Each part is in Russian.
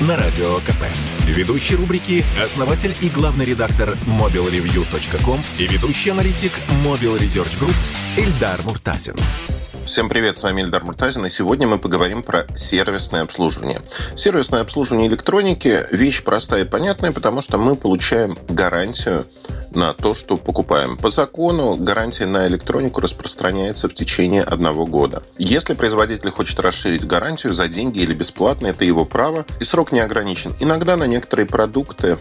На Радио КП. Ведущий рубрики – основатель и главный редактор mobilreview.com и ведущий аналитик Mobile Research Group Эльдар Муртазин. Всем привет, с вами Эльдар Муртазин, и сегодня мы поговорим про сервисное обслуживание. Сервисное обслуживание электроники – вещь простая и понятная, потому что мы получаем гарантию на то, что покупаем. По закону гарантия на электронику распространяется в течение одного года. Если производитель хочет расширить гарантию за деньги или бесплатно, это его право, и срок не ограничен. Иногда на некоторые продукты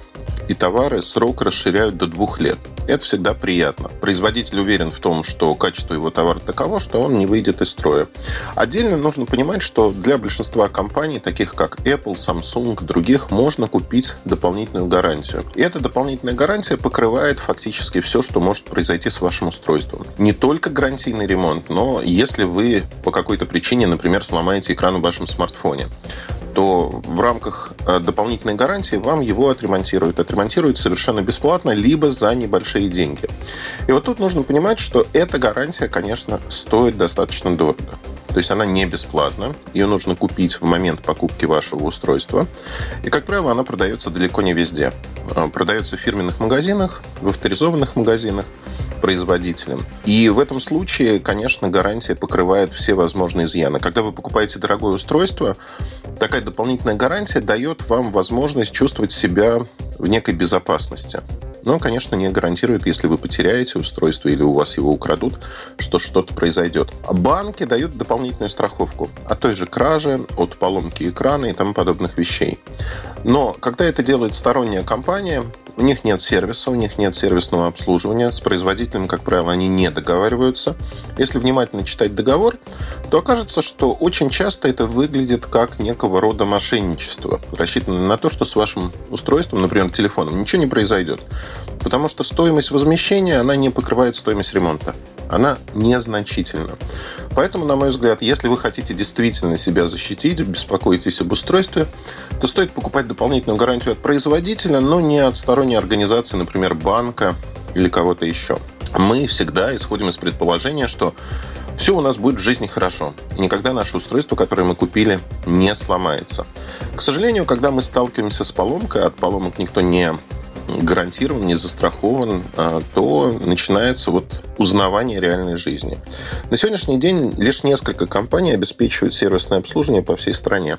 и товары срок расширяют до двух лет. Это всегда приятно. Производитель уверен в том, что качество его товара таково, что он не выйдет из строя. Отдельно нужно понимать, что для большинства компаний, таких как Apple, Samsung, других, можно купить дополнительную гарантию. И эта дополнительная гарантия покрывает фактически все, что может произойти с вашим устройством. Не только гарантийный ремонт, но если вы по какой-то причине, например, сломаете экран в вашем смартфоне, то в рамках э, дополнительной гарантии вам его отремонтируют. Отремонтируют совершенно бесплатно, либо за небольшие деньги. И вот тут нужно понимать, что эта гарантия, конечно, стоит достаточно дорого. То есть она не бесплатна. Ее нужно купить в момент покупки вашего устройства. И, как правило, она продается далеко не везде. Э, продается в фирменных магазинах, в авторизованных магазинах производителем. И в этом случае, конечно, гарантия покрывает все возможные изъяны. Когда вы покупаете дорогое устройство, такая дополнительная гарантия дает вам возможность чувствовать себя в некой безопасности. Но, конечно, не гарантирует, если вы потеряете устройство или у вас его украдут, что что-то произойдет. Банки дают дополнительную страховку от той же кражи, от поломки экрана и тому подобных вещей. Но когда это делает сторонняя компания, у них нет сервиса, у них нет сервисного обслуживания. С производителем, как правило, они не договариваются. Если внимательно читать договор, то окажется, что очень часто это выглядит как некого рода мошенничество, рассчитанное на то, что с вашим устройством, например, телефоном, ничего не произойдет. Потому что стоимость возмещения, она не покрывает стоимость ремонта она незначительна. Поэтому, на мой взгляд, если вы хотите действительно себя защитить, беспокоитесь об устройстве, то стоит покупать дополнительную гарантию от производителя, но не от сторонней организации, например, банка или кого-то еще. Мы всегда исходим из предположения, что все у нас будет в жизни хорошо. И никогда наше устройство, которое мы купили, не сломается. К сожалению, когда мы сталкиваемся с поломкой, от поломок никто не гарантирован, не застрахован, а, то начинается вот узнавание реальной жизни. На сегодняшний день лишь несколько компаний обеспечивают сервисное обслуживание по всей стране.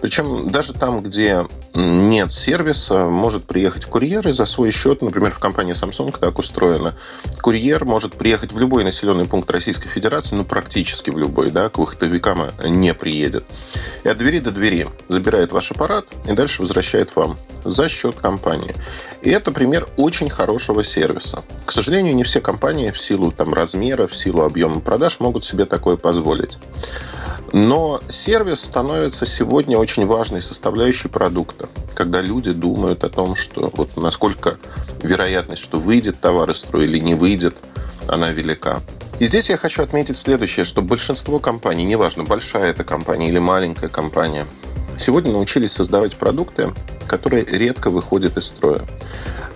Причем даже там, где нет сервиса, может приехать курьер и за свой счет, например, в компании Samsung так устроено, курьер может приехать в любой населенный пункт Российской Федерации, ну практически в любой, да, к выходовикам не приедет. И от двери до двери забирает ваш аппарат и дальше возвращает вам за счет компании. И это пример очень хорошего сервиса. К сожалению, не все компании в силу там, размера, в силу объема продаж могут себе такое позволить. Но сервис становится сегодня очень важной составляющей продукта, когда люди думают о том, что вот насколько вероятность, что выйдет товар из строя или не выйдет, она велика. И здесь я хочу отметить следующее, что большинство компаний, неважно, большая это компания или маленькая компания, сегодня научились создавать продукты, которые редко выходят из строя.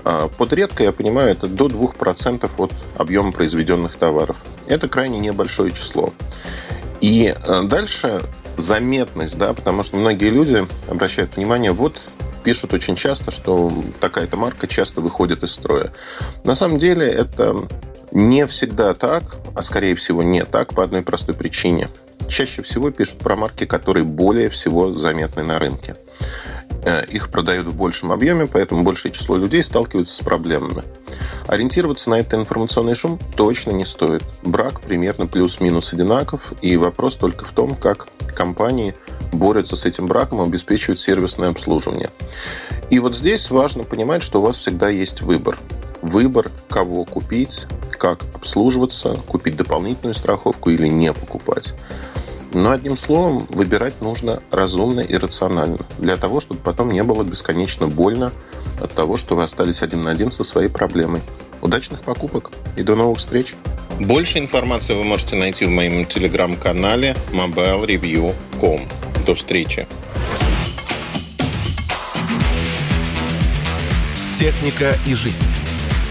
А, под редко, я понимаю, это до 2% от объема произведенных товаров. Это крайне небольшое число. И э, дальше заметность, да, потому что многие люди обращают внимание, вот пишут очень часто, что такая-то марка часто выходит из строя. На самом деле это не всегда так, а скорее всего не так по одной простой причине. Чаще всего пишут про марки, которые более всего заметны на рынке. Э, их продают в большем объеме, поэтому большее число людей сталкиваются с проблемами. Ориентироваться на этот информационный шум точно не стоит. Брак примерно плюс-минус одинаков, и вопрос только в том, как компании борются с этим браком и обеспечивают сервисное обслуживание. И вот здесь важно понимать, что у вас всегда есть выбор. Выбор, кого купить, как обслуживаться, купить дополнительную страховку или не покупать. Но одним словом, выбирать нужно разумно и рационально, для того, чтобы потом не было бесконечно больно от того, что вы остались один на один со своей проблемой. Удачных покупок и до новых встреч! Больше информации вы можете найти в моем телеграм-канале mobilereview.com. До встречи! Техника и жизнь.